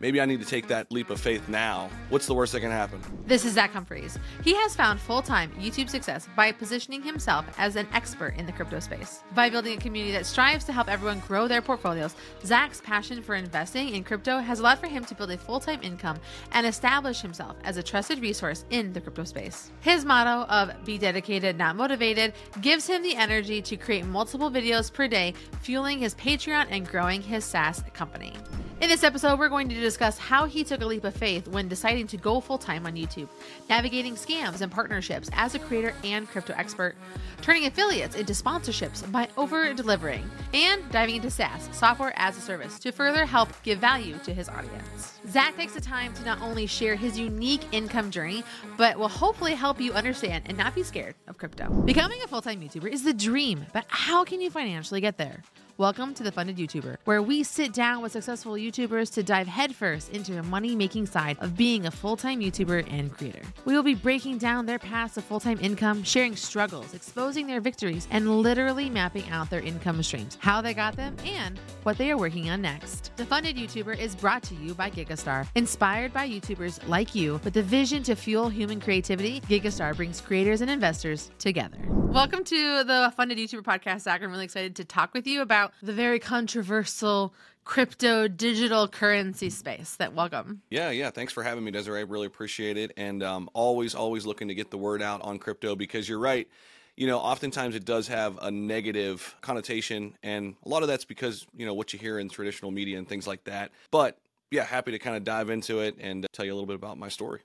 maybe I need to take that leap of faith now. What's the worst that can happen? This is Zach Humphries. He has found full time YouTube success by positioning himself as an expert in the crypto space. By building a community that strives to help everyone grow their portfolios, Zach's passion for investing in crypto has allowed for him to build a full time income and establish himself as a trusted resource in the crypto space. His motto of be dedicated, not motivated gives him the energy to create multiple videos per day, fueling his Patreon and growing his SaaS company. In this episode, we're going to discuss how he took a leap of faith when deciding to go full time on YouTube, navigating scams and partnerships as a creator and crypto expert, turning affiliates into sponsorships by over delivering, and diving into SaaS, software as a service, to further help give value to his audience. Zach takes the time to not only share his unique income journey, but will hopefully help you understand and not be scared of crypto. Becoming a full time YouTuber is the dream, but how can you financially get there? Welcome to the Funded YouTuber, where we sit down with successful YouTubers to dive headfirst into the money making side of being a full time YouTuber and creator. We will be breaking down their paths to full time income, sharing struggles, exposing their victories, and literally mapping out their income streams, how they got them, and what they are working on next. The Funded YouTuber is brought to you by Gigastar. Inspired by YouTubers like you with the vision to fuel human creativity, Gigastar brings creators and investors together. Welcome to the Funded YouTuber podcast, Zach. I'm really excited to talk with you about the very controversial crypto digital currency space that welcome. Yeah yeah. Thanks for having me desiree. Really appreciate it. And um, always always looking to get the word out on crypto because you're right. You know oftentimes it does have a negative connotation and a lot of that's because you know what you hear in traditional media and things like that. But yeah happy to kind of dive into it and tell you a little bit about my story.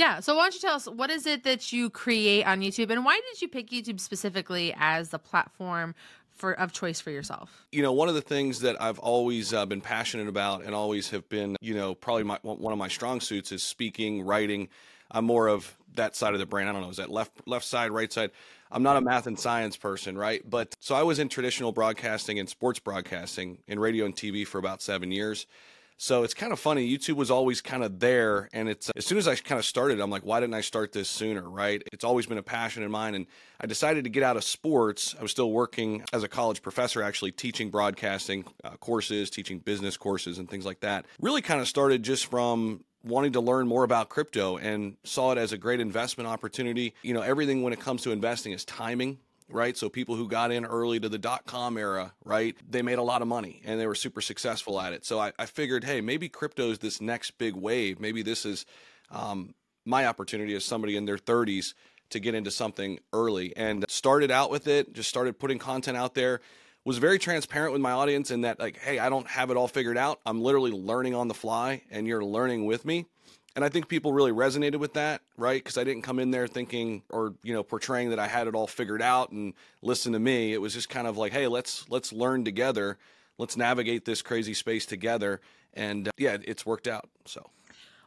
Yeah. So why don't you tell us what is it that you create on YouTube and why did you pick YouTube specifically as the platform for of choice for yourself? You know, one of the things that I've always uh, been passionate about and always have been, you know, probably my, one of my strong suits is speaking, writing. I'm more of that side of the brain. I don't know, is that left left side, right side? I'm not a math and science person, right? But so I was in traditional broadcasting and sports broadcasting in radio and TV for about 7 years. So it's kind of funny. YouTube was always kind of there. And it's as soon as I kind of started, I'm like, why didn't I start this sooner? Right. It's always been a passion of mine. And I decided to get out of sports. I was still working as a college professor, actually teaching broadcasting uh, courses, teaching business courses, and things like that. Really kind of started just from wanting to learn more about crypto and saw it as a great investment opportunity. You know, everything when it comes to investing is timing right? So people who got in early to the dot com era, right? They made a lot of money and they were super successful at it. So I, I figured, hey, maybe crypto is this next big wave. Maybe this is um, my opportunity as somebody in their 30s to get into something early and started out with it, just started putting content out there. Was very transparent with my audience in that, like, hey, I don't have it all figured out. I'm literally learning on the fly, and you're learning with me and I think people really resonated with that, right? Because I didn't come in there thinking or you know portraying that I had it all figured out and listen to me. It was just kind of like, hey, let's let's learn together, let's navigate this crazy space together, and uh, yeah, it's worked out. So,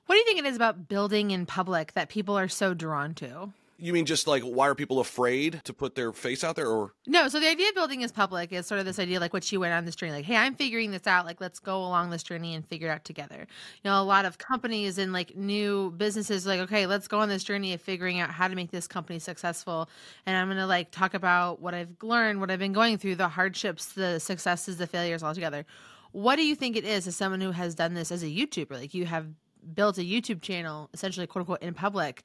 what do you think it is about building in public that people are so drawn to? You mean just like why are people afraid to put their face out there or No, so the idea of building is public is sort of this idea like what she went on this journey like hey, I'm figuring this out like let's go along this journey and figure it out together. You know, a lot of companies and like new businesses like okay, let's go on this journey of figuring out how to make this company successful and I'm going to like talk about what I've learned, what I've been going through, the hardships, the successes, the failures all together. What do you think it is as someone who has done this as a YouTuber? Like you have built a YouTube channel essentially quote unquote in public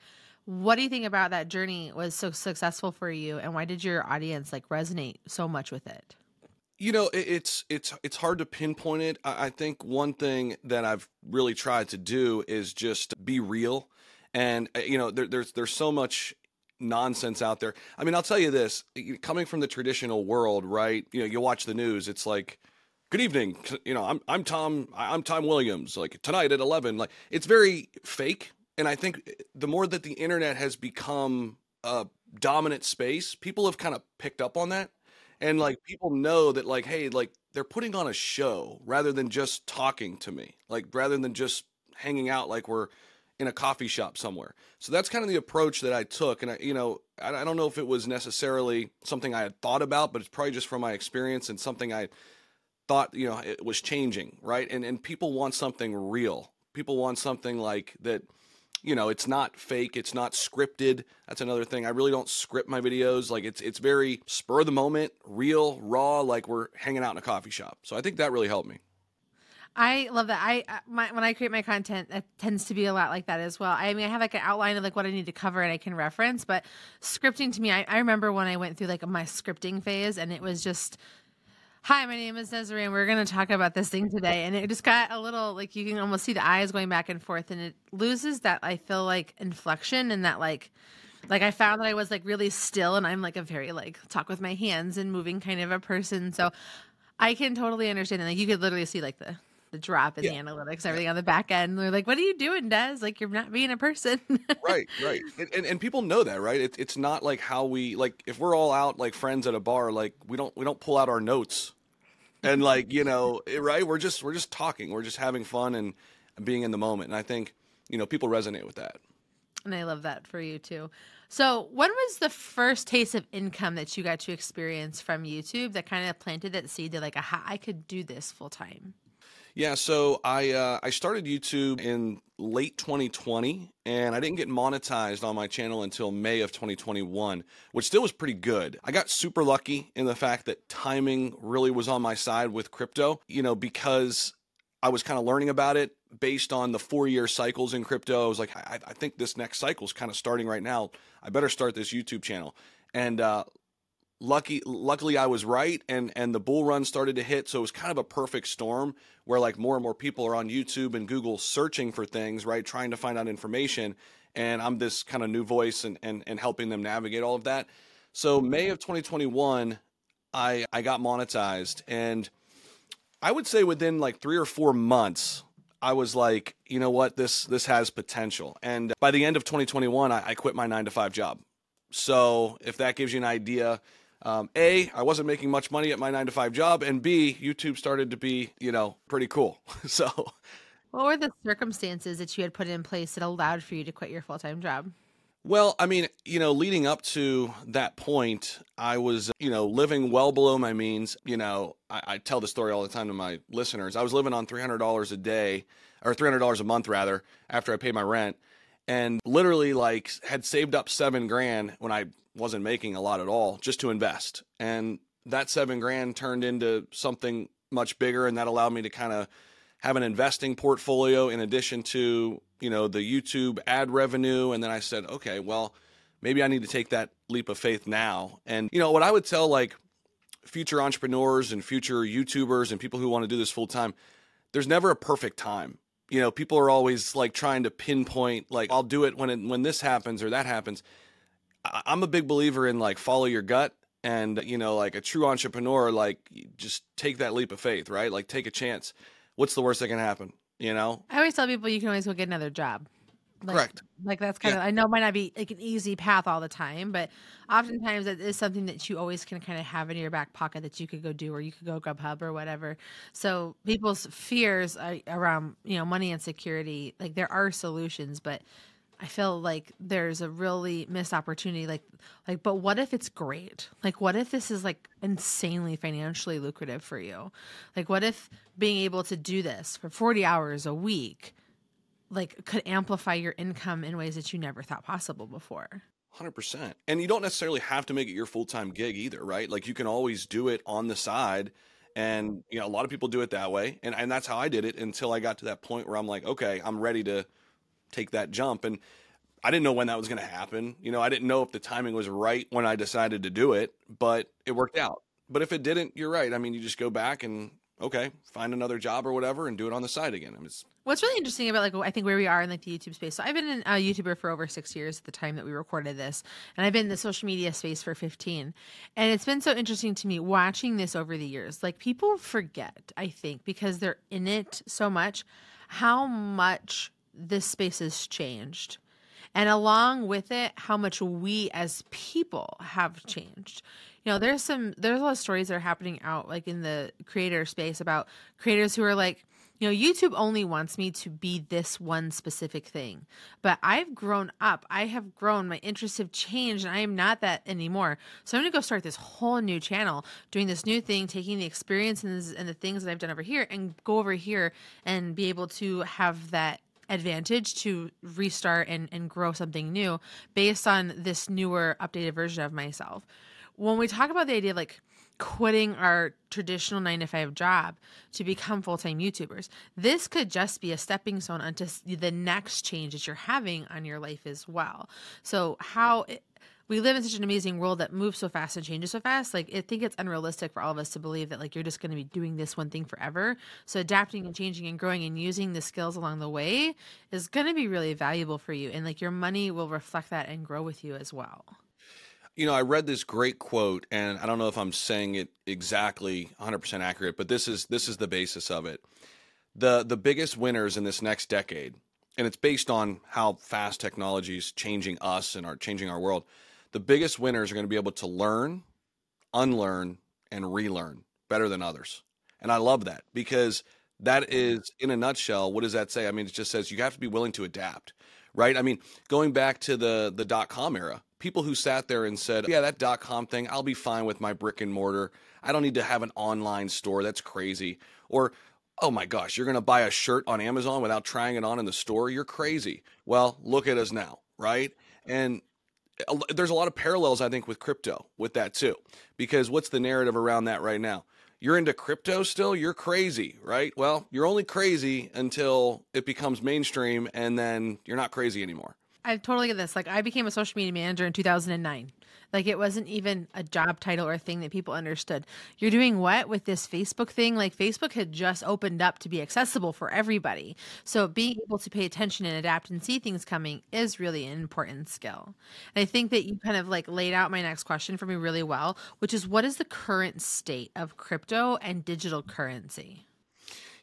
what do you think about that journey was so successful for you and why did your audience like resonate so much with it? You know, it's it's it's hard to pinpoint it. I think one thing that I've really tried to do is just be real, and uh, you know, there, there's there's so much nonsense out there. I mean, I'll tell you this: coming from the traditional world, right? You know, you watch the news, it's like, "Good evening," you know, I'm I'm Tom I'm Tom Williams. Like tonight at eleven, like it's very fake and I think eh, the more that the internet has become a dominant space, people have kind of picked up on that. And mm. like people know that like hey, like they're putting on a show rather than just talking to me. Like rather than just hanging out like we're in a coffee shop somewhere. So that's kind of the approach that I took and I you know, I, I don't know if it was necessarily something I had thought about, but it's probably just from my experience and something I thought, you know, it was changing, right? And and people want something real. People want something like that you know it's not fake it's not scripted. That's another thing. I really don't script my videos. Like it's it's very spur of the moment real raw like we're hanging out in a coffee shop. So i think that really helped me. I love that. I uh, my, when I create my content, it tends to be a lot like that as well. I mean, I have like an outline of like what I need to cover and I can reference, but scripting to me, I, I remember when I went through like my scripting phase, and it was just, "Hi, my name is Desiree, and we're going to talk about this thing today," and it just got a little like you can almost see the eyes going back and forth, and it loses that I feel like inflection and that like like I found that I was like really still and I'm like a very like talk with my hands and moving kind of a person. So I can totally understand that. Like you could literally see like the the drop in yeah. the analytics, everything on the back end. They're like, "What are you doing, Des? Like you're not being a person." right, right, and, and, and people know that, right? It, it's not like how we like if we're all out like friends at a bar, like we don't we don't pull out our notes and like you know, eh, right? We're just we're just talking, we're just having fun and being in the moment, and I think you know people resonate with that. And I love that for you too. So, when was the first taste of income that you got to experience from YouTube that kind of planted that seed that like, aha, I could do this full time? Yeah, so I uh, I started YouTube in late 2020, and I didn't get monetized on my channel until May of 2021, which still was pretty good. I got super lucky in the fact that timing really was on my side with crypto, you know, because I was kind of learning about it based on the four year cycles in crypto. I was like, I, I think this next cycle is kind of starting right now. I better start this YouTube channel. And uh, lucky, luckily, I was right, and and the bull run started to hit. So it was kind of a perfect storm where like more and more people are on YouTube and Google searching for things, right, trying to find out information. And I'm this kind of new voice and and and helping them navigate all of that. So May of 2021, I I got monetized and I would say within like three or four months, I was like, you know what, this this has potential. And by the end of 2021, I, I quit my nine to five job. So if that gives you an idea, um, a, I wasn't making much money at my nine to five job, and B, YouTube started to be, you know, pretty cool. so, what were the circumstances that you had put in place that allowed for you to quit your full time job? Well, I mean, you know, leading up to that point, I was, you know, living well below my means. You know, I, I tell the story all the time to my listeners. I was living on $300 a day, or $300 a month rather, after I paid my rent, and literally like had saved up seven grand when I wasn't making a lot at all just to invest. And that seven grand turned into something much bigger, and that allowed me to kind of have an investing portfolio in addition to you know the YouTube ad revenue. And then I said okay well maybe I need to take that leap of faith now. And you know what I would tell like future entrepreneurs and future YouTubers and people who want to do this full time there's never a perfect time you know people are always like trying to pinpoint like I'll do it when it, when this happens or that happens I'm a big believer in like follow your gut and you know like a true entrepreneur like just take that leap of faith right like take a chance what's the worst that can happen? You know? I always tell people you can always go get another job. Like, Correct. Like that's kind yeah. of I know it might not be like an easy path all the time, but oftentimes it is something that you always can kind of have in your back pocket that you could go do, or you could go Grubhub or whatever. So people's fears around you know money and security, like there are solutions, but I feel like there's a really missed opportunity. Like, like, but what if it's great? Like, what if this is like insanely financially lucrative for you? Like, what if being able to do this for 40 hours a week, like, could amplify your income in ways that you never thought possible before? 100%. And you don't necessarily have to make it your full time gig either, right? Like, you can always do it on the side. And, you know, a lot of people do it that way. And, and that's how I did it until I got to that point where I'm like, okay, I'm ready to take that jump. And I didn't know when that was going to happen. You know, I didn't know if the timing was right when I decided to do it, but it worked out. But if it didn't, you're right. I mean, you just go back and okay, find another job or whatever and do it on the side again. I mean, What's really interesting about like I think where we are in like the YouTube space. So I've been a YouTuber for over six years at the time that we recorded this, and I've been in the social media space for fifteen. And it's been so interesting to me watching this over the years. Like people forget, I think, because they're in it so much, how much this space has changed. And along with it, how much we as people have changed. You know, there's some there's a lot of stories that are happening out like in the creator space about creators who are like, you know, YouTube only wants me to be this one specific thing. But I've grown up. I have grown. My interests have changed, and I am not that anymore. So I'm going to go start this whole new channel, doing this new thing, taking the experiences and the things that I've done over here and go over here and be able to have that advantage to restart and, and grow something new based on this newer updated version of myself when we talk about the idea of like quitting our traditional nine to five job to become full time YouTubers. This could just be a stepping stone onto the next change that you're having on your life as well. So, how it, we live in such an amazing world that moves so fast and changes so fast. Like, I think it's unrealistic for all of us to believe that, like, you're just going to be doing this one thing forever. So, adapting and changing and growing and using the skills along the way is going to be really valuable for you. And, like, your money will reflect that and grow with you as well. You know, I read this great quote, and I don't know if I'm saying it exactly 100% accurate, but this is this is the basis of it. the The biggest winners in this next decade, and it's based on how fast technology is changing us and are changing our world. The biggest winners are going to be able to learn, unlearn, and relearn better than others, and I love that because that is, in a nutshell, what does that say? I mean, it just says you have to be willing to adapt, right? I mean, going back to the the dot com era people who sat there and said, yeah, that dot com thing, I'll be fine with my brick and mortar. I don't need to have an online store. That's crazy. Or, oh my gosh, you're going to buy a shirt on Amazon without trying it on in the store? You're crazy. Well, look at us now, right? And uh, there's a lot of parallels, I think, with crypto with that too. Because what's the narrative around that right now? You're into crypto still? You're crazy, right? Well, you're only crazy until it becomes mainstream and then you're not crazy anymore. I totally get this. Like I became a social media manager in 2009. Like it wasn't even a job title or thing that people understood. You're doing what with this Facebook thing? Like Facebook had just opened up to be accessible for everybody. So being able to pay attention and adapt and see things coming is really an important skill. And I think that you kind of like laid out my next question for me really well, which is what is the current state of crypto and digital currency?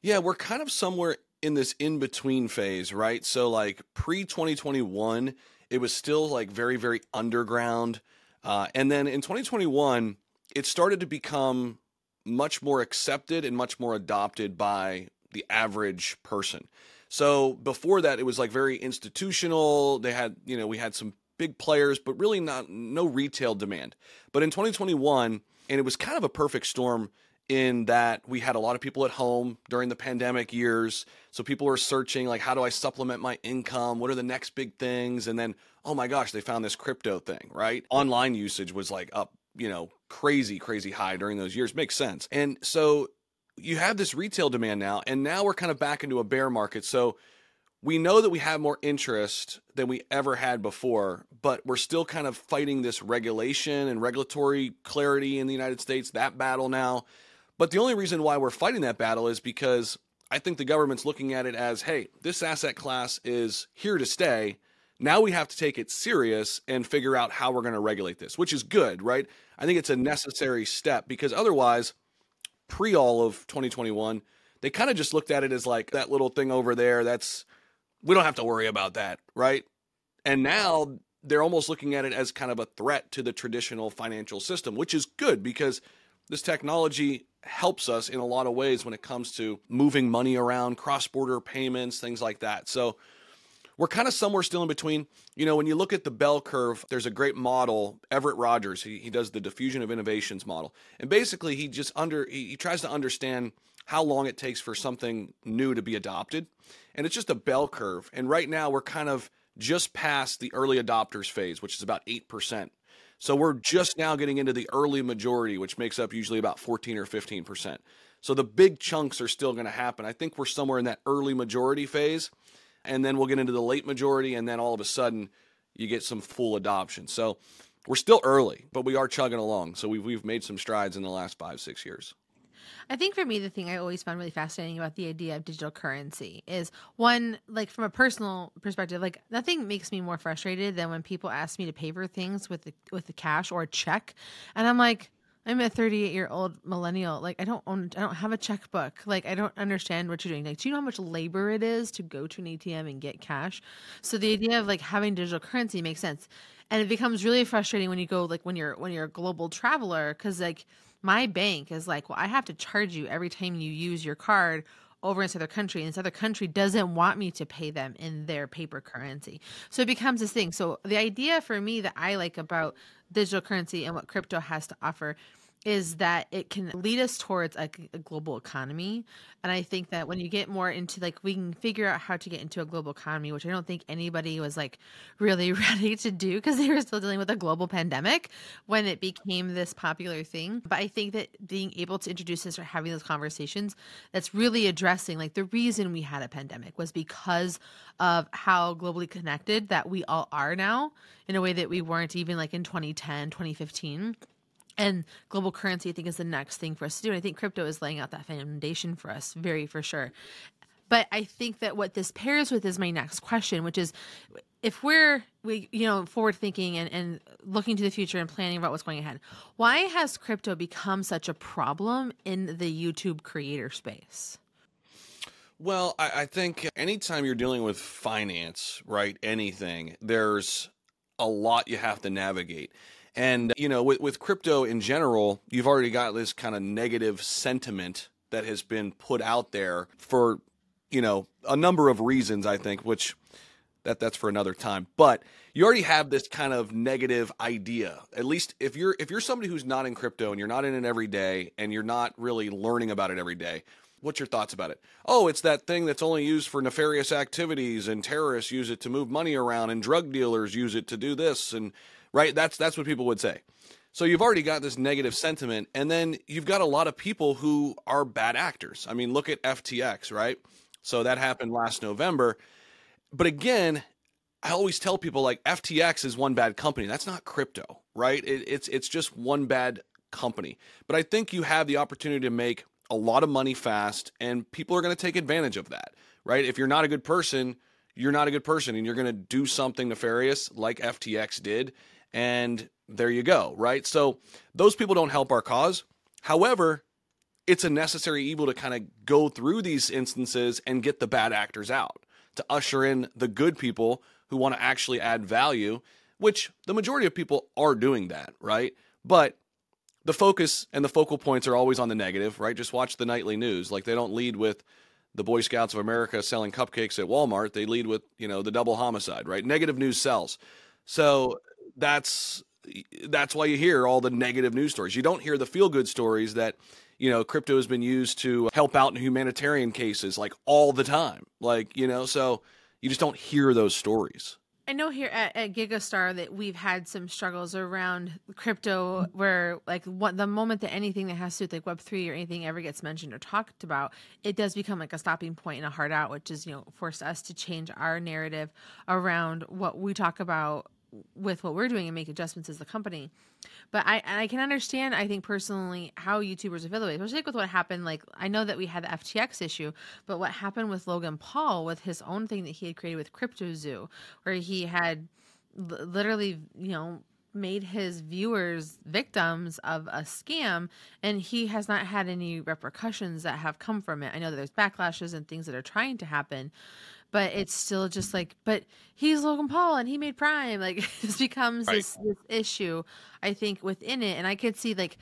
Yeah, we're kind of somewhere in this in between phase, right? So like pre 2021, it was still like very very underground, uh, and then in 2021, it started to become much more accepted and much more adopted by the average person. So before that, it was like very institutional. They had you know we had some big players, but really not no retail demand. But in 2021, and it was kind of a perfect storm in that we had a lot of people at home during the pandemic years. So people were searching, like, how do I supplement my income? What are the next big things? And then, oh my gosh, they found this crypto thing, right? Online usage was like up, you know, crazy, crazy high during those years. Makes sense. And so you have this retail demand now, and now we're kind of back into a bear market. So we know that we have more interest than we ever had before, but we're still kind of fighting this regulation and regulatory clarity in the United States, that battle now. But the only reason why we're fighting that battle is because I think the government's looking at it as hey, this asset class is here to stay. Now we have to take it serious and figure out how we're going to regulate this, which is good, right? I think it's a necessary step because otherwise, pre all of 2021, they kind of just looked at it as like that little thing over there. That's, we don't have to worry about that, right? And now they're almost looking at it as kind of a threat to the traditional financial system, which is good because this technology helps us in a lot of ways when it comes to moving money around, cross border payments, things like that. So we're kind of somewhere still in between. You know, when you look at the bell curve, there's a great model, Everett Rogers. He, he does the diffusion of innovations model. And basically, he just under he, he tries to understand how long it takes for something new to be adopted. And it's just a bell curve. And right now, we're kind of just past the early adopters phase, which is about 8%. So we're just now getting into the early majority, which makes up usually about 14 or 15%. So the big chunks are still going to happen. I think we're somewhere in that early majority phase, and then we'll get into the late majority, and then all of a sudden you get some full adoption. So we're still early, but we are chugging along. So we've, we've made some strides in the last five, six years. I think for me, the thing I always found really fascinating about the idea of digital currency is one, like from a personal perspective, like nothing makes me more frustrated than when people ask me to pay for things with the with the cash or a check, and I'm like, I'm a 38 year old millennial. Like I don't own, I don't have a checkbook. Like I don't understand what you're doing. Like, do you know how much labor it is to go to an ATM and get cash? So the idea of like having digital currency makes sense, and it becomes really frustrating when you go like when you're when you're a global traveler because like my bank is like, well, I have to charge you every time you use your card over in this other country, and this other country doesn't want me to pay them in their paper currency. So it becomes this thing. So the idea for me that I like about digital currency and what crypto has to offer is that it can lead us towards a, a, global economy. And i think that when you get more into like we can figure out how to get into a global economy which i don't think anybody was like really ready to do because they were still dealing with a global pandemic when it became this popular thing. But i think that being able to introduce this or having those conversations that's really addressing like the reason we had a pandemic was because of how globally connected that we all are now in a way that we weren't even like in 2010 2015 and global currency i think is the next thing for us to do. And i think crypto is laying out that foundation for us very for sure. But i think that what this pairs with is my next question which is if we're we you know forward thinking and, and looking to the future and planning about what's going ahead why has crypto become such a problem in the youtube creator space? Well I, I think anytime you're dealing with finance right anything there's a lot you have to navigate and, you know, with, with crypto in general, you've already got this kind of negative sentiment that has been put out there for, you know, a number of reasons, I think, which that that's for another time. But you already have this kind of negative idea. At least if you're if you're somebody who's not in crypto and you're not in it every day and you're not really learning about it every day, what's your thoughts about it? Oh, it's that thing that's only used for nefarious activities and terrorists use it to move money around and drug dealers use it to do this and right? That's that's what people would say. So you've already got this negative sentiment, and then you've got a lot of people who are bad actors. I mean, look at FTX, right? So that happened last November. But again, I always tell people like FTX is one bad company. That's not crypto, right? It, it's it's just one bad company. But I think you have the opportunity to make a lot of money fast, and people are going to take advantage of that, right? If you're not a good person, you're not a good person, and you're going to do something nefarious like FTX did, and there you go, right? So those people don't help our cause. However, it's a necessary evil to kind of go through these instances and get the bad actors out, to usher in the good people who want to actually add value, which the majority of people are doing that, right? But the focus and the focal points are always on the negative, right? Just watch the nightly news. Like they don't lead with the Boy Scouts of America selling cupcakes at Walmart. They lead with, you know, the double homicide, right? Negative news sells. So that's that's why you hear all the negative news stories. You don't hear the feel good stories that you know crypto has been used to help out in humanitarian cases like all the time. Like you know, so you just don't hear those stories. I know here at, at Gigastar that we've had some struggles around crypto where like what the moment that anything that has to do with like web three or anything ever gets mentioned or talked about, it does become like a stopping point and a hard out, which is, you know, forced us to change our narrative around what we talk about with what we're doing and make adjustments as the company. But I I can understand I think personally how YouTubers feel especially like with what happened. Like I know that we had the FTX issue, but what happened with Logan Paul with his own thing that he had created with CryptoZoo, where he had l- literally you know made his viewers victims of a scam and he has not had any repercussions that have come from it. I know that there's backlashes and things that are trying to happen, but it's still just like, but he's Logan Paul and he made Prime. Like it just becomes right. this, this issue, I think, within it. And I could see like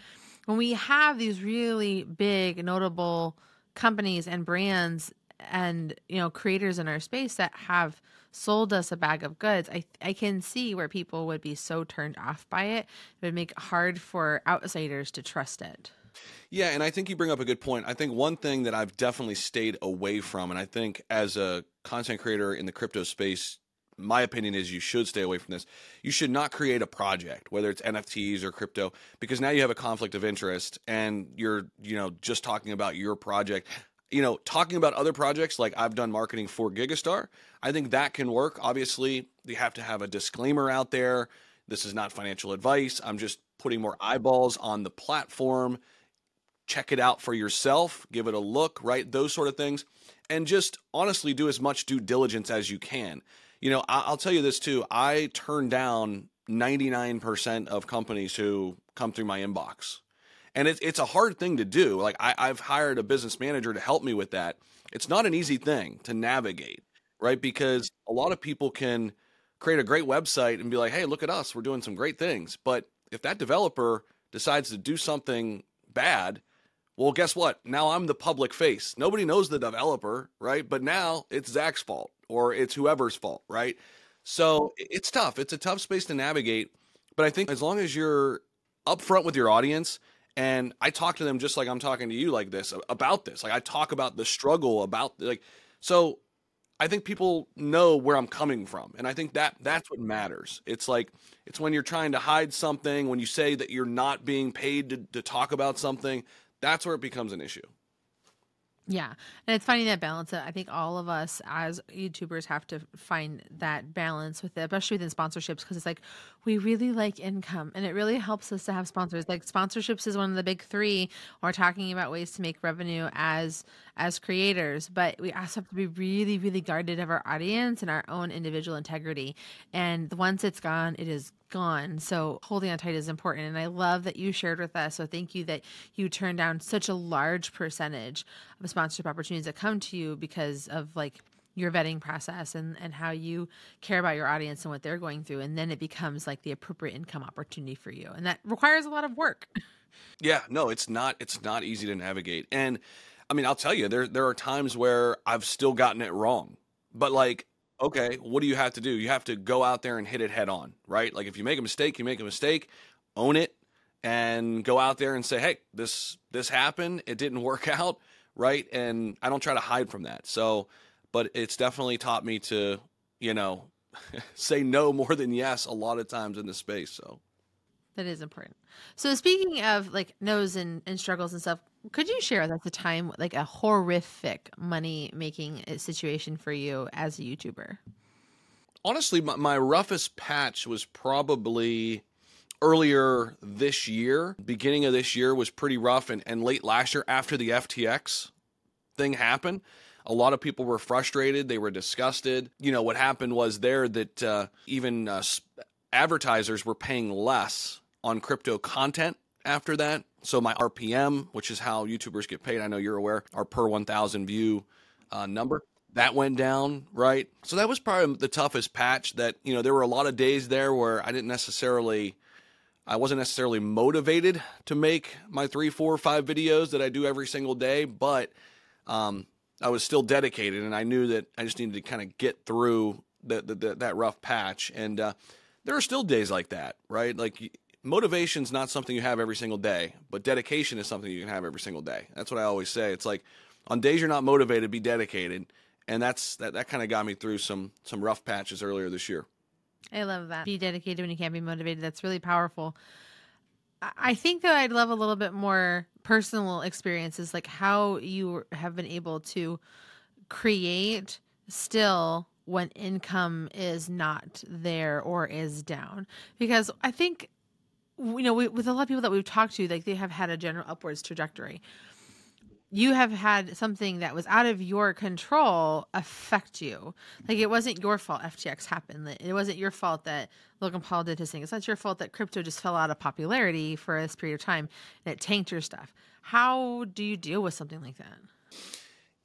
when we have these really big, notable companies and brands and you know creators in our space that have sold us a bag of goods i i can see where people would be so turned off by it it would make it hard for outsiders to trust it yeah, and I think you bring up a good point. I think one thing that I've definitely stayed away from, and I think as a content creator in the crypto space, my opinion is you should stay away from this. You should not create a project, whether it's NFTs or crypto, because now you have a conflict of interest and you're, you know, just talking about your project. You know, talking about other projects like I've done marketing for Gigastar, I think that can work. Obviously, you have to have a disclaimer out there. This is not financial advice. I'm just putting more eyeballs on the platform check it out for yourself, give it a look, right? Those sort of things. And just honestly do as much due diligence as you can. You know, I'll tell you this too. I turn down 99% of companies who come through my inbox. And it's, it's a hard thing to do. Like, I, I've hired a business manager to help me with that. It's not an easy thing to navigate, right? Because a lot of people can create a great website and be like, hey, look at us. We're doing some great things. But if that developer decides to do something bad, well, guess what? Now I'm the public face. Nobody knows the developer, right? But now it's Zach's fault or it's whoever's fault, right? So it's tough. It's a tough space to navigate. But I think as long as you're upfront with your audience and I talk to them just like I'm talking to you like this about this. Like I talk about the struggle about like so I think people know where I'm coming from. And I think that that's what matters. It's like it's when you're trying to hide something, when you say that you're not being paid to, to talk about something, that's where it becomes an issue. Yeah. And it's finding that balance. I think all of us as YouTubers have to find that balance with it, especially within sponsorships, because it's like we really like income and it really helps us to have sponsors. Like sponsorships is one of the big three. We're talking about ways to make revenue as as creators, but we also have to be really, really guarded of our audience and our own individual integrity. And once it's gone, it is gone. So holding on tight is important. And I love that you shared with us. So thank you that you turned down such a large percentage of sponsorship opportunities that come to you because of like your vetting process and, and how you care about your audience and what they're going through. And then it becomes like the appropriate income opportunity for you. And that requires a lot of work. Yeah, no, it's not it's not easy to navigate. And I mean, I'll tell you, there there are times where I've still gotten it wrong. But like okay, what do you have to do? You have to go out there and hit it head on, right? Like if you make a mistake, you make a mistake, own it and go out there and say, "Hey, this this happened. It didn't work out." Right? And I don't try to hide from that. So, but it's definitely taught me to, you know, say no more than yes a lot of times in this space. So, that is important. So speaking of like no's and, and struggles and stuff, could you share us a time like a horrific money making uh, situation for you as a YouTuber? Honestly, my, my roughest patch was probably earlier this year. Beginning of this year was pretty rough, and, and late last year after the FTX thing happened. A lot of people were frustrated. They were disgusted. You know, what happened was there that uh, even uh, advertisers were paying less on crypto content after that. So my RPM, which is how YouTubers get paid, I know you're aware, our per 1,000 view uh, number, that went down, right? So that was probably the toughest patch. That you know there were a lot of days there where I didn't necessarily, I wasn't necessarily motivated to make my three, four, five videos that I do every single day, but um, I was still dedicated, and I knew that I just needed to kind of get through the, that rough patch. And uh, there are still days like that, right? Like motivation's not something you have every single day, but dedication is something you can have every single day. That's what I always say. It's like on days you're not motivated, be dedicated. And that's that that kind of got me through some some rough patches earlier this year. I love that. Be dedicated when you can't be motivated. That's really powerful. I think that I'd love a little bit more personal experiences, like how you have been able to create still when income is not there or is down. Because I think you know, we, with a lot of people that we've talked to, like they have had a general upwards trajectory. You have had something that was out of your control affect you. Like it wasn't your fault FTX happened. It wasn't your fault that Logan Paul did his thing. It's not your fault that crypto just fell out of popularity for this period of time and it tanked your stuff. How do you deal with something like that?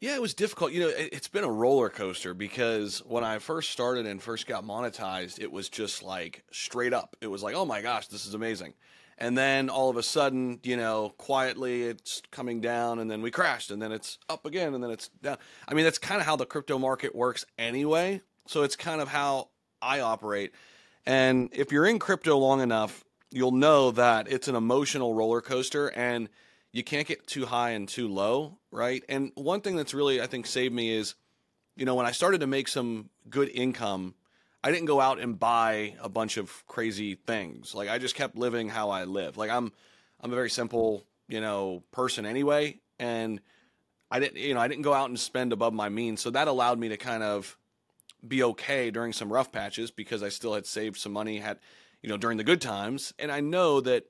Yeah, it was difficult. You know, it, has been a roller coaster because when I first started and first got monetized, it was just like straight up. It was like, oh my gosh, this is amazing. And then all of a sudden, you know, quietly it's coming down and then we crashed and then it's up again and then it's down. I mean, that's kind of how the crypto market works anyway. So it's kind of how I operate. And if you're in crypto long enough, you'll know that it's an emotional roller coaster and you can't get too high and too low, right? And one thing that's really I think saved me is, you know, when I started to make some good income, I didn't go out and buy a bunch of crazy things. Like I just kept living how I live. Like I'm I'm a very simple, you know, person anyway, and I didn't you know, I didn't go out and spend above my means. So that allowed me to kind of be okay during some rough patches because I still had saved some money had you know during the good times and I know that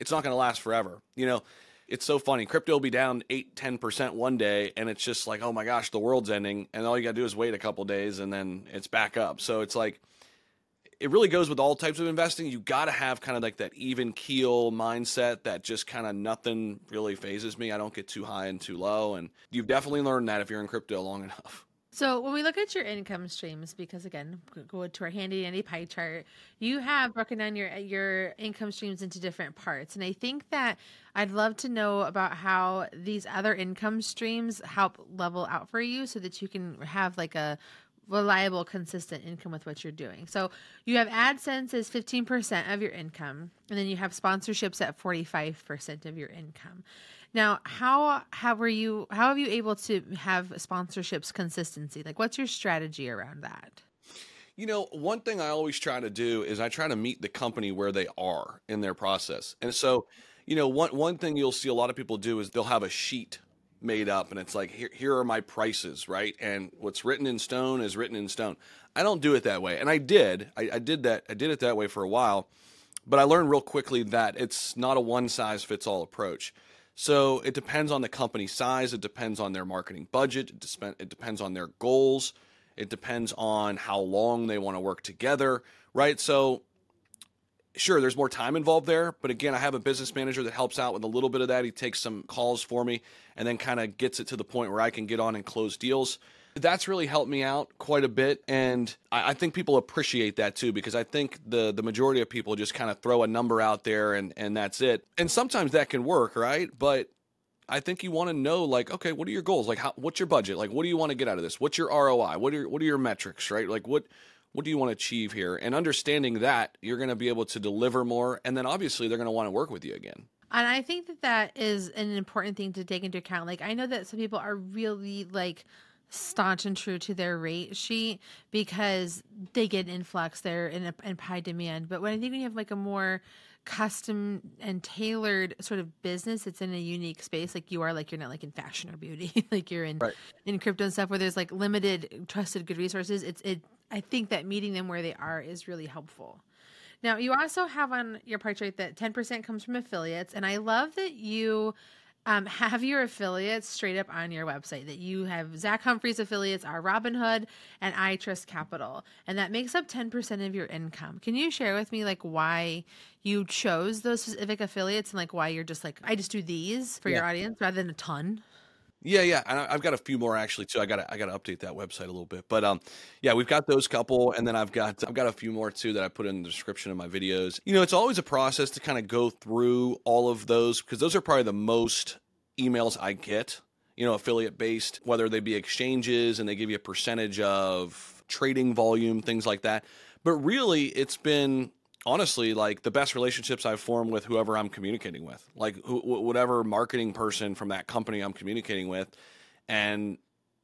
it's not going to last forever. You know, it's so funny. Crypto will be down 8, 10% one day, and it's just like, oh my gosh, the world's ending. And all you got to do is wait a couple days, and then it's back up. So it's like, it really goes with all types of investing. You got to have kind of like that even keel mindset that just kind of nothing really phases me. I don't get too high and too low. And you've definitely learned that if you're in crypto long enough. So when we look at your income streams, because again, go to our handy dandy pie chart, you have broken down your your income streams into different parts, and I think that I'd love to know about how these other income streams help level out for you, so that you can have like a reliable, consistent income with what you're doing. So you have AdSense is 15% of your income, and then you have sponsorships at 45% of your income. Now, how how were you how have you able to have sponsorships consistency? Like what's your strategy around that? You know, one thing I always try to do is I try to meet the company where they are in their process. And so, you know, one one thing you'll see a lot of people do is they'll have a sheet made up and it's like here here are my prices, right? And what's written in stone is written in stone. I don't do it that way. And I did. I, I did that I did it that way for a while. But I learned real quickly that it's not a one size fits all approach. So it depends on the company size, it depends on their marketing budget, it, depends on their goals, it depends on how long they want to work together, right? So sure, there's more time involved there, but again, I have a business manager that helps out with a little bit of that. He takes some calls for me and then kind of gets it to the point where I can get on and close deals. That's really helped me out quite a bit, and I, I think people appreciate that too because I think the the majority of people just kind of throw a number out there and and that's it. And sometimes that can work, right? But I think you want to know like, okay, what are your goals? Like, how, what's your budget? Like, what do you want to get out of this? What's your ROI? What are what are your metrics? Right? Like, what what do you want to achieve here? And understanding that, you're going to be able to deliver more, and then obviously they're going to want to work with you again. And I think that that is an important thing to take into account. Like, I know that some people are really like staunch and true to their rate sheet because they get influx there in, a, in high demand. But when I think when you have like a more custom and tailored sort of business it's in a unique space. Like you are like you're not like in fashion or beauty. Like you're in right. in crypto and stuff where there's like limited trusted good resources. It's it i think that meeting them where they are is really helpful. Now you also have on your chart that 10% comes from affiliates. And i love that you um, have your affiliates straight up on your website that you have Zach Humphries affiliates are Robinhood and iTrustCapital, and that makes up 10% of your income. Can you share with me like why you chose those specific affiliates and like why you're just like, I just do these for yeah. your audience rather than a ton? Yeah, yeah, and I've got a few more actually too. I got I got to update that website a little bit, but um, yeah, we've got those couple, and then I've got I've got a few more too that I put in the description of my videos. You know, it's always a process to kind of go through all of those because those are probably the most emails I get. You know, affiliate based, whether they be exchanges and they give you a percentage of trading volume, things like that. But really, it's been honestly like the best relationships I've formed with whoever I'm communicating with, like wh- whatever marketing person from that company I'm communicating with, and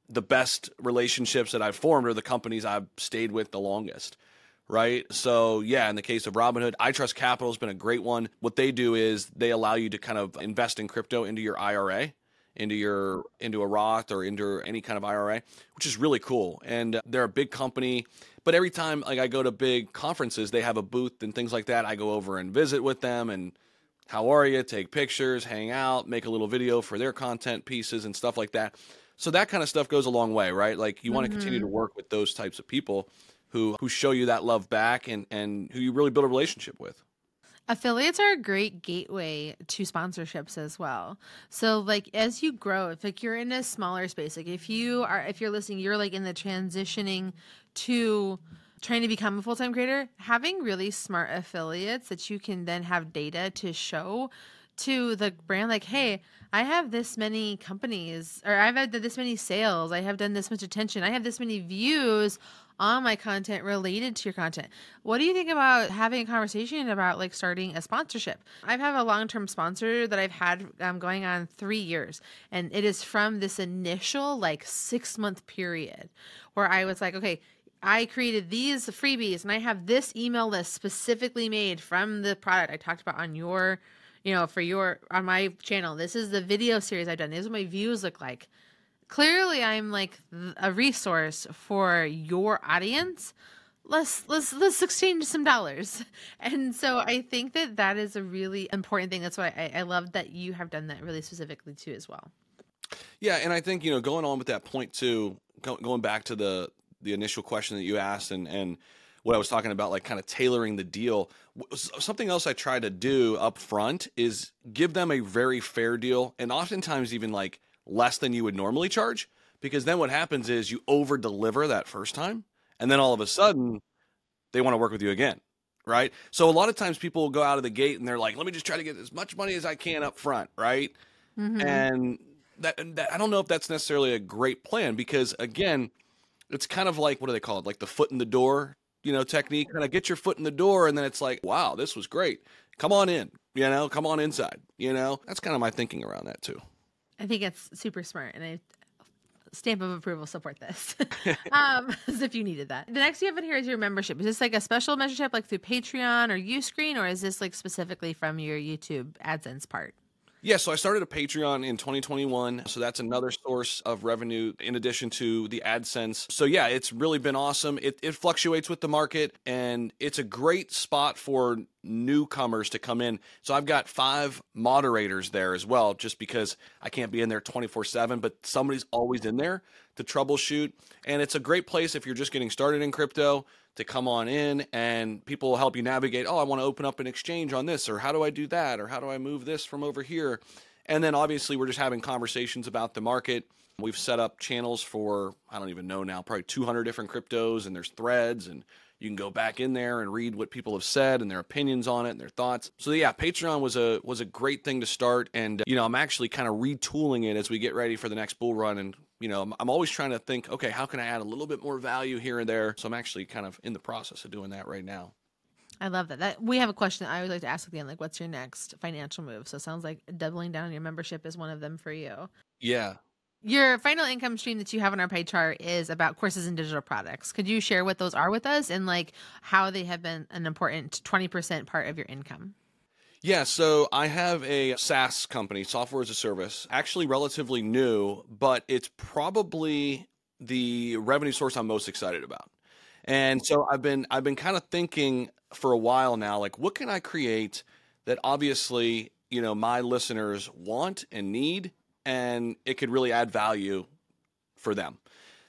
the best relationships that I've formed are the companies I've stayed with the longest. Right. So, yeah, in the case of Robinhood, iTrustCapital has been a great one. What they do is they allow you to kind of invest in crypto into your IRA into your into a Roth or into any kind of IRA, which is really cool. And they're a big company. But every time like I go to big conferences, they have a booth and things like that. I go over and visit with them and how are you? Take pictures, hang out, make a little video for their content pieces and stuff like that. So that kind of stuff goes a long way, right? Like you mm-hmm. want to continue to work with those types of people who who show you that love back and and who you really build a relationship with. Affiliates are a great gateway to sponsorships as well. So like as you grow, if like you're in a smaller space, like if you are if you're listening, you're like in the transitioning to trying to become a full-time creator, having really smart affiliates that you can then have data to show to the brand like, hey, I have this many companies or I've had this many sales, I have done this much attention, I have this many views on my content related to your content. What do you think about having a conversation about like starting a sponsorship? I have a long term sponsor that I've had um, going on three years, and it is from this initial like six month period where I was like, okay, I created these freebies and I have this email list specifically made from the product I talked about on your, you know, for your, on my channel. This is the video series I've done. These are my views look like clearly I'm like a resource for your audience. Let's let's let's exchange some dollars. And so I think that that is a really important thing. That's why I, I love that you have done that really specifically too as well. Yeah, and I think you know going on with that point too, going back to the the initial question that you asked and and what I was talking about, like kind of tailoring the deal. Something else I try to do up front is give them a very fair deal, and oftentimes even like less than you would normally charge because then what happens is you over deliver that first time and then all of a sudden they want to work with you again right so a lot of times people will go out of the gate and they're like let me just try to get as much money as i can up front right mm-hmm. and that, that i don't know if that's necessarily a great plan because again it's kind of like what do they call it? Like the foot in the door, you know, technique. Kind of get your foot in the door, and then it's like, wow, this was great. Come on in, you know, come on inside. You know, that's kind of my thinking around that too. I think it's super smart, and I stamp of approval support this. Um as if you needed that. The next you have in here is your membership. Is this like a special membership like through patreon or uscreen or is this like specifically from your youtube adsense part yeah, so I started a Patreon in 2021. So that's another source of revenue in addition to the AdSense. So yeah, it's really been awesome. It, it fluctuates with the market and it's a great spot for newcomers to come in. So I've got five moderators there as well, just because I can't be in there 24 7, but somebody's always in there to troubleshoot. And it's a great place if you're just getting started in crypto to come on in and people will help you navigate. Oh, I want to open up an exchange on this, or how do I do that, or how do I move this from over here? And then obviously, we're just having conversations about the market. We've set up channels for, I don't even know now, probably 200 different cryptos, and there's threads, and you can go back in there and read what people have said and their opinions on it and their thoughts. So yeah, Patreon was a was a great thing to start, and you know I'm actually kind of retooling it as we get ready for the next bull run and you know, I'm, I'm always trying to think, okay, how can I add a little bit more value here and there? So I'm actually kind of in the process of doing that right now. I love that. That we have a question I would like to ask at the end, like, what's your next financial move? So it sounds like doubling down on your membership is one of them for you. Yeah. Your final income stream that you have on our pie chart is about courses and digital products. Could you share what those are with us and like how they have been an important 20% part of your income? Yeah, so I have a SaaS company, software as a service, actually relatively new, but it's probably the revenue source I'm most excited about. And so I've been I've been kind of thinking for a while now like what can I create that obviously, you know, my listeners want and need and it could really add value for them.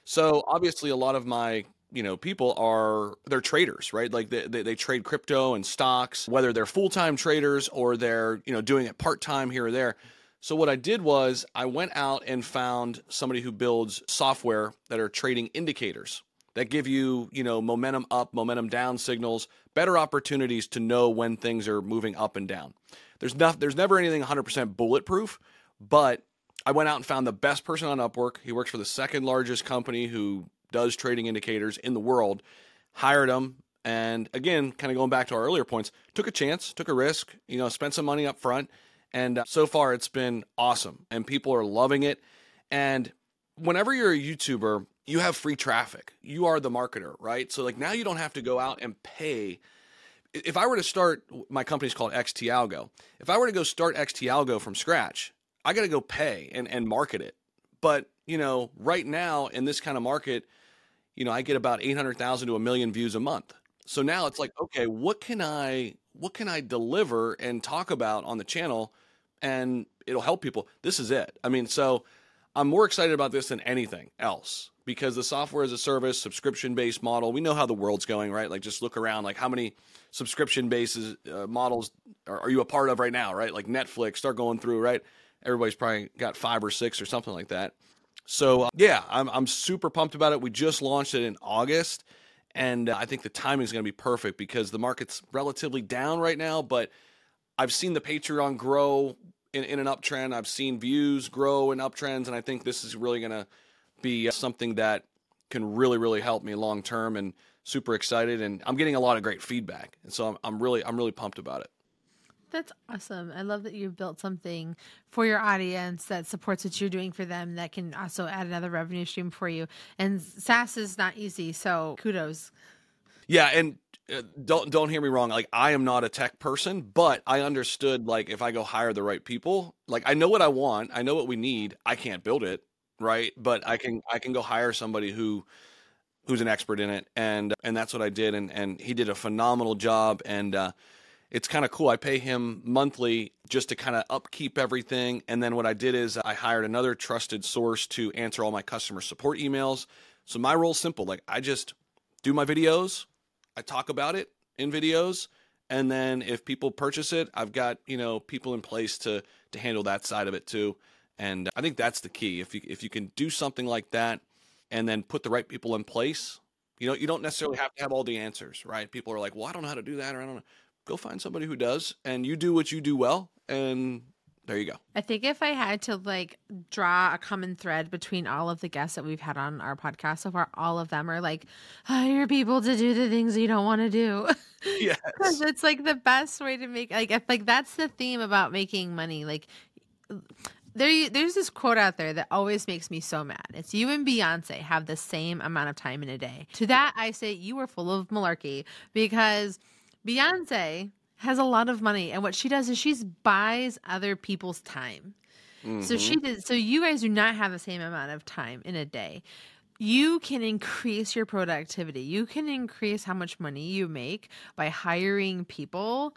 So obviously a lot of my you know people are they're traders right? Like they, they, they trade crypto and stocks whether they're full-time traders or they're you know doing it part-time here or there. So what i did was i went out and found somebody who builds software that are trading indicators that give you you know momentum up momentum down signals better opportunities to know when things are moving up and down. There's not there's never anything 100% bulletproof but I went out and found the best person on Upwork. He works for the second largest company who does trading indicators in the world, hired him, and again, kind of going back to our earlier points, took a chance, took a risk, you know, spent some money up front, and uh, so far it's been awesome, and people are loving it. And whenever you're a YouTuber, you have free traffic. You are the marketer, right? So like now you don't have to go out and pay. If I were to start, my company's called XT Algo. If I were to go start XT Algo from scratch, I got to go pay and, and market it. But you know, right now in this kind of market, you know, I get about 800,000 to a million views a month. So now it's like, okay, what can I what can I deliver and talk about on the channel and it'll help people. This is it. I mean, so I'm more excited about this than anything else because the software as a service, subscription based model, we know how the world's going, right? Like just look around, like how many subscription bases uh, models are, are, you a part of right now, right? Like Netflix, start going through, right? Everybody's probably got five or six or something like that. So uh, yeah, I'm I'm super pumped about it. We just launched it in August, and uh, I think the timing is going to be perfect because the market's relatively down right now. But I've seen the Patreon grow in, in an uptrend. I've seen views grow in uptrends, and I think this is really going to be uh, something that can really really help me long term. And super excited, and I'm getting a lot of great feedback, and so I'm, I'm really I'm really pumped about it. That's awesome. I love that you've built something for your audience that supports what you're doing for them that can also add another revenue stream for you. And SaaS is not easy, so kudos. Yeah, and uh, don't don't hear me wrong. Like I am not a tech person, but I understood like if I go hire the right people, like I know what I want, I know what we need. I can't build it, right? But I can I can go hire somebody who who's an expert in it and and that's what I did and and he did a phenomenal job and uh it's kind of cool. I pay him monthly just to kind of upkeep everything. And then what I did is I hired another trusted source to answer all my customer support emails. So my role is simple. Like I just do my videos, I talk about it in videos, and then if people purchase it, I've got, you know, people in place to to handle that side of it too. And I think that's the key. If you if you can do something like that and then put the right people in place, you know, you don't necessarily have to have all the answers, right? People are like, "Well, I don't know how to do that," or "I don't know." Go find somebody who does and you do what you do well and There you go. I think if I had to like draw a common thread between all of the guests that we've had on our podcast so far, all of them are like, hire people to do the things you don't want to do. Yes. Because it's like the best way to make like if like that's the theme about making money. Like there there's this quote out there that always makes me so mad. It's you and Beyonce have the same amount of time in a day. To that I say you are full of malarkey because Beyonce has a lot of money and what she does is she buys other people's time. So she Mm-hmm. did so you guys do not have the same amount of time in a day. You can increase your productivity. You can increase how much money you make by hiring people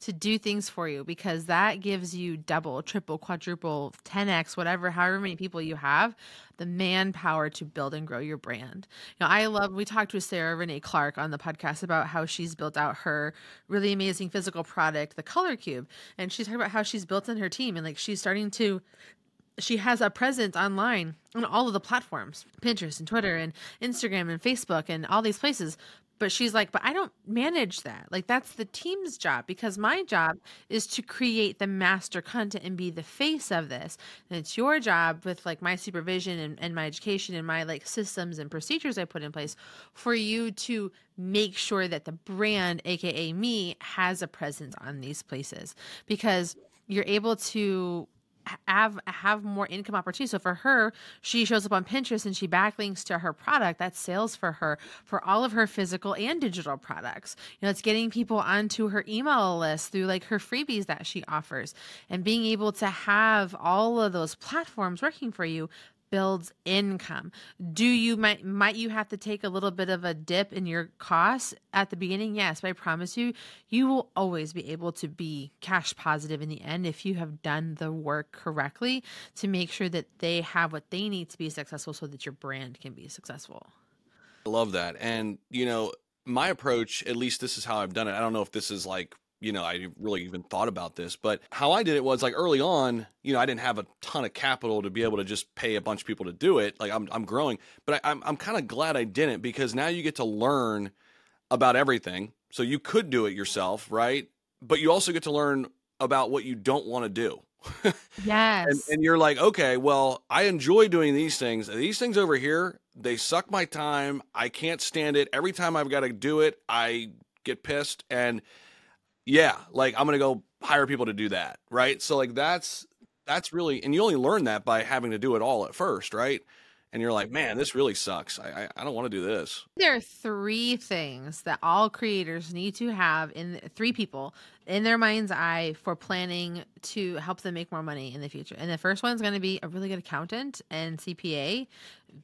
to do things for you because that gives you double, triple, quadruple, 10x, whatever, however many people you have, the manpower to build and grow your brand. You know, I love, we talked with Sarah Renae Clark on the podcast about how she's built out her really amazing physical product, the Color Cube. And she's talking about how she's built in her team and like she's starting to she has a presence online on all of the platforms pinterest and twitter and instagram and facebook and all these places but she's like but i don't manage that. Like that's the team's job because my job is to create the master content and be the face of this. And it's your job with like my supervision and, and my education and my like systems and procedures i put in place for you to make sure that the brand aka me has a presence on these places. Because you're able to have have more income opportunities. So for her, she shows up on Pinterest and she backlinks to her product. That's sales for her for all of her physical and digital products. You know, it's getting people onto her email list through like her freebies that she offers and being able to have all of those platforms working for you builds income. Do you might might you have to take a little bit of a dip in your costs at the beginning? Yes, but I promise you, you will always be able to be cash positive in the end if you have done the work correctly to make sure that they have what they need to be successful so that your brand can be successful. I love that. And, you know, my approach, at least this is how I've done it. I don't know if this is like, you know, I really even thought about this, but how I did it was like early on, you know, I didn't have a ton of capital to be able to just pay a bunch of people to do it. Like I'm, I'm growing, but I, I'm, I'm kind of glad I didn't because now you get to learn about everything. So you could do it yourself, right? But you also get to learn about what you don't want to do. Yes. and, and you're like, okay, well, I enjoy doing these things. These things over here, they suck my time. I can't stand it. Every time I've got to do it, I get pissed. And yeah, like I'm gonna go hire people to do that, right? So like that's that's really, and you only learn that by having to do it all at first, right? And you're like, man, this really sucks. I I, I don't want to do this. There are three things that all creators need to have in three people in their mind's eye for planning to help them make more money in the future. And the first one's going to be a really good accountant and CPA,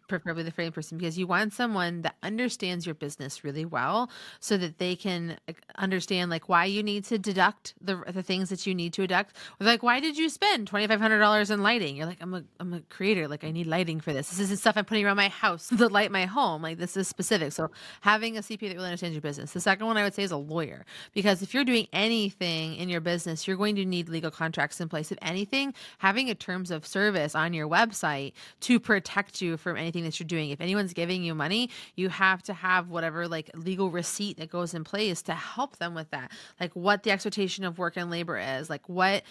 preferably the frame person, because you want someone that understands your business really well so that they can understand like why you need to deduct the, the things that you need to deduct. Like, why did you spend $2,500 in lighting? You're like, I'm a, I'm a creator. Like I need lighting for this. This isn't stuff I'm putting around my house to light my home. Like this is specific. So having a CPA that really understands your business. The second one I would say is a lawyer, because if you're doing anything in your business, you're going to need legal contracts in place. If anything, having a terms of service on your website to protect you from anything that you're doing. If anyone's giving you money, you have to have whatever like legal receipt that goes in place to help them with that. Like what the expectation of work and labor is, like what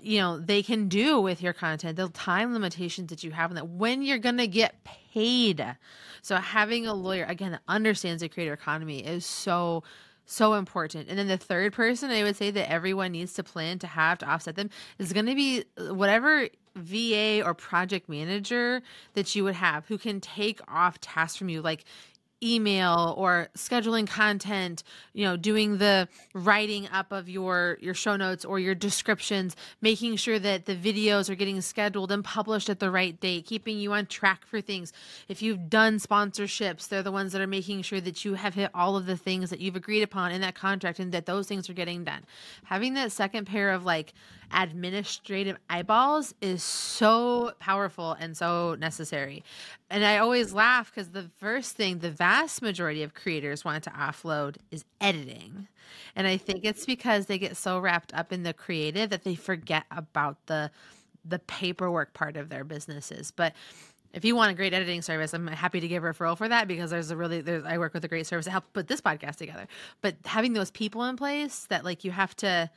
you know they can do with your content the time limitations that you have and that when you're gonna get paid so having a lawyer again that understands the creator economy is so so important. And then the third person i would say that everyone needs to plan to have to offset them is going to be uh, whatever va or project manager that you would have who can take off tasks from you like email or scheduling content you know doing the writing up of your your show notes or your descriptions making sure that the videos are getting scheduled and published at the right date keeping you on track for things. If you've done sponsorships they're the ones that are making sure that you have hit all of the things that you've agreed upon in that contract and that those things are getting done. Having that second pair of like administrative eyeballs is so powerful and so necessary. And I always laugh because the first thing the vast majority of creators want to offload is editing. And I think it's because they get so wrapped up in the creative that they forget about the the paperwork part of their businesses. But if you want a great editing service, I'm happy to give referral for that because there's a really there's I work with a great service to help put this podcast together. But having those people in place that like you have to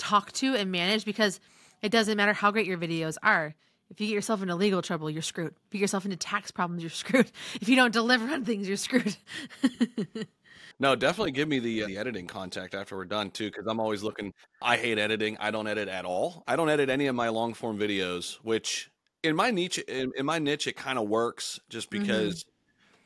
talk to and manage because It doesn't matter how great your videos are. If you get yourself into legal trouble, you're screwed. If you get yourself into tax problems, you're screwed. If you don't deliver on things, you're screwed. No, definitely give me the, uh, the editing contact after we're done too, because I'm always looking. I hate editing. I don't edit at all. I don't edit any of my long form videos, which in my niche, in, in my niche, it kind of works just Mm-hmm. because,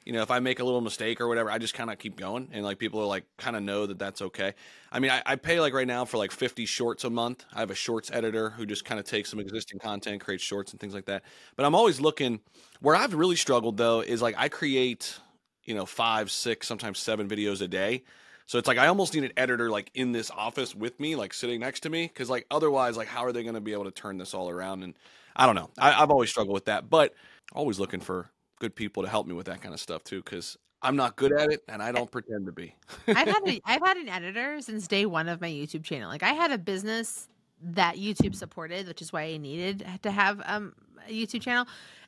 you know, if I make a little mistake or whatever, I just kind of keep going, and like people are like kind of know that that's okay. I mean, I, I pay like right now for like 50 shorts a month. I have a shorts editor who just kind of takes some existing content, creates shorts and things like that. But I'm always looking. Where I've really struggled though is like I create you know, five, six, sometimes seven videos a day. So it's like I almost need an editor like in this office with me, like sitting next to me, because like otherwise, like how are they going to be able to turn this all around? And I don't know. I, I've always struggled with that, but always looking for good people to help me with that kind of stuff too, because I'm not good at it and I don't pretend to be. I've had a, I've had an editor since day one of my YouTube channel. Like I had a business that YouTube supported, which is why I needed to have um, a YouTube channel.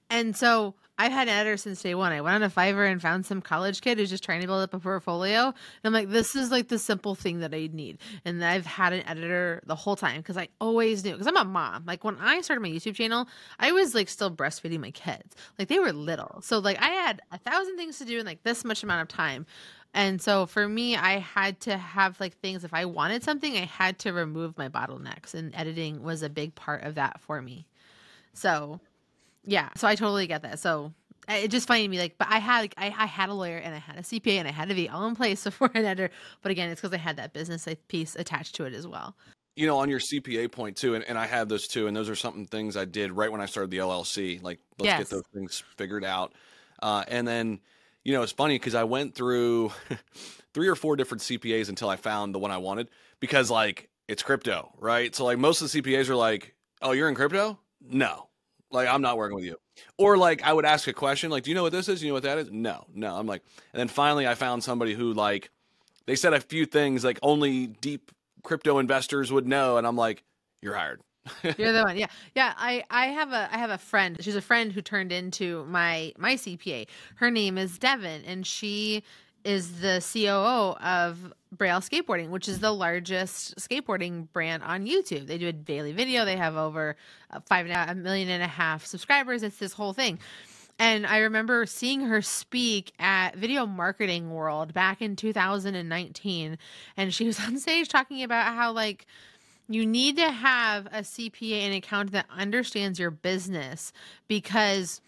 And so I've had an editor since day one. I went on a Fiverr and found some college kid who's just trying to build up a portfolio. And I'm like, this is like the simple thing that I need. And I've had an editor the whole time because I always knew because I'm a mom. Like when I started my YouTube channel, I was like still breastfeeding my kids. Like they were little. So like I had a thousand things to do in like this much amount of time. And so for me, I had to have like things. If I wanted something, I had to remove my bottlenecks, and editing was a big part of that for me. So, yeah, so I totally get that. So it just funny to me, like, but I had like, I, I had a lawyer and I had a CPA and I had to be all in place before an editor. But again, it's because I had that business piece attached to it as well. you know, on your CPA point too, and, and I had those too, and those are something things I did right when I started the LLC. Like, let's Yes. get those things figured out. Uh, and then, you know, it's funny because I went through three or four different CPAs until I found the one I wanted because, like, it's crypto, right? So, like, most of the CPAs are like, "Oh, you're in crypto? No, like, I'm not working with you." Or like, I would ask a question, like, "Do you know what this is? You know what that is?" No, no. I'm like, and then finally, I found somebody who like they said a few things like only deep crypto investors would know and i'm like you're hired You're the one. Yeah. Yeah. I, I have a I have a friend. She's a friend who turned into my my CPA. Her name is Devin and she is the COO of Braille Skateboarding, which is the largest skateboarding brand on YouTube. They do a daily video. They have over uh, five a million and a half subscribers. It's this whole thing. And I remember seeing her speak at Video Marketing World back in 2019. And she was on stage talking about how, like, you need to have a CPA and accountant that understands your business because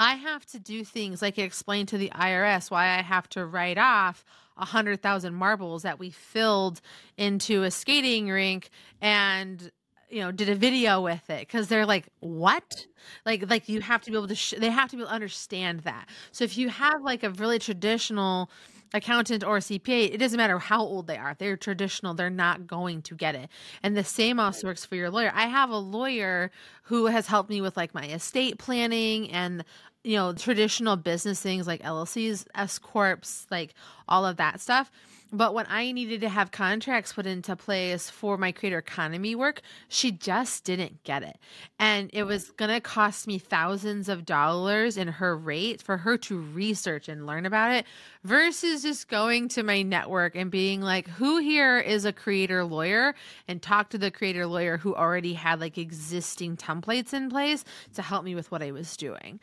I have to do things like explain to the IRS why I have to write off a hundred thousand marbles that we filled into a skating rink and you know did a video with it because they're like what like like you have to be able to sh- they have to be able to understand that so if you have like a really traditional accountant or CPA, it doesn't matter how old they are. They're traditional, they're not going to get it. And the same also works for your lawyer. I have a lawyer who has helped me with like my estate planning and you know traditional business things like LLCs, S corps, like all of that stuff. But when I needed to have contracts put into place for my creator economy work, she just didn't get it. And it was going to cost me thousands of dollars in her rate for her to research and learn about it versus just going to my network and being like, who here is a creator lawyer and talk to the creator lawyer who already had like existing templates in place to help me with what I was doing.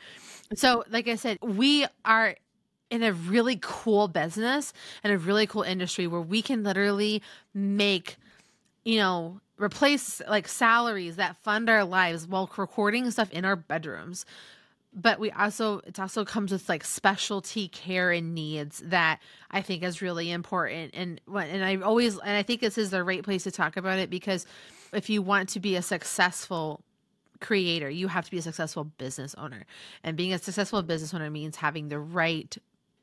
So, like I said, we are in a really cool business and a really cool industry where we can literally make you know replace like salaries that fund our lives while recording stuff in our bedrooms. But we also it also comes with like specialty care and needs that I think is really important. And what and I always and I think this is the right place to talk about it because if you want to be a successful creator you have to be a successful business owner. And being a successful business owner means having the right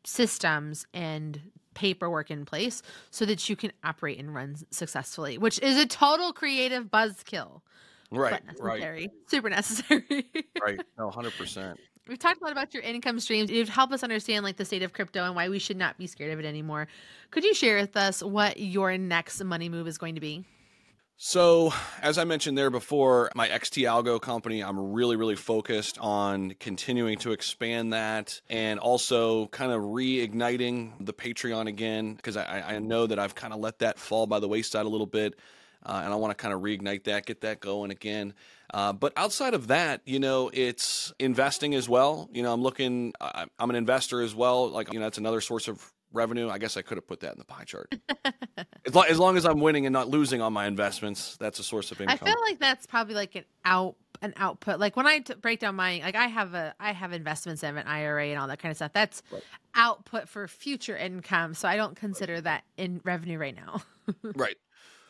systems and paperwork in place so that you can operate and run successfully which is a total creative buzzkill right but right super necessary right no 100% We've talked a lot about your income streams. You've helped us understand like the state of crypto and why we should not be scared of it anymore. Could you share with us what your next money move is going to be? So, as I mentioned there before, my XT Algo company, I'm really, really focused on continuing to expand that and also kind of reigniting the Patreon again because I, I know that I've kind of let that fall by the wayside a little bit. uh, and I want to kind of reignite that, get that going again. Uh, but outside of that, you know, it's investing as well. You know, I'm looking. I'm an investor as well. Like, you know, that's another source of revenue. I guess I could have put that in the pie chart. as, long, as long as I'm winning and not losing on my investments, that's a source of income. I feel like that's probably like an out an output. Like when I t- break down my like I have a I have investments in an IRA and all that kind of stuff. That's right. output for future income. So I don't consider that in revenue right now. right.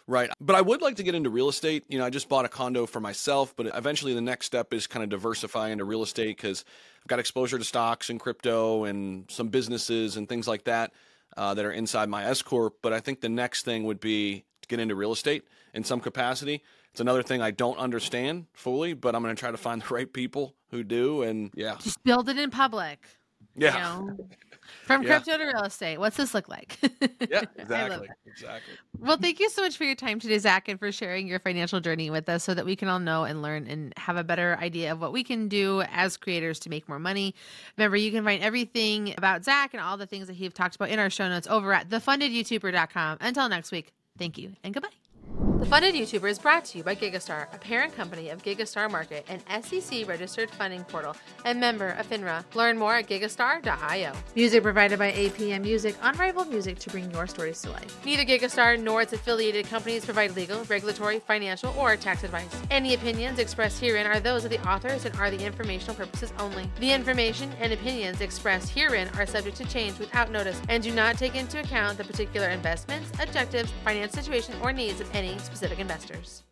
Right. But I would like to get into real estate. You know, I just bought a condo for myself, but eventually the next step is kind of diversify into real estate because I've got exposure to stocks and crypto and some businesses and things like that uh, that are inside my S Corp. But I think the next thing would be to get into real estate in some capacity. It's another thing I don't understand fully, but I'm going to try to find the right people who do. And yeah. Just build it in public. Yeah. You know? From yeah. crypto to real estate. What's this look like? yeah, exactly. Exactly. Well, thank you so much for your time today, Zach, and for sharing your financial journey with us so that we can all know and learn and have a better idea of what we can do as creators to make more money. Remember, you can find everything about Zach and all the things that he's talked about in our show notes over at thefundedyoutuber.com. Until next week, thank you and goodbye. The Funded YouTuber is brought to you by Gigastar, a parent company of Gigastar Market, an SEC registered funding portal, and member of FINRA. Learn more at gigastar.io. Music provided by APM Music, unrivaled music to bring your stories to life. Neither Gigastar nor its affiliated companies provide legal, regulatory, financial, or tax advice. Any opinions expressed herein are those of the authors and are the informational purposes only. The information and opinions expressed herein are subject to change without notice and do not take into account the particular investments, objectives, finance situation, or needs of any specific investors.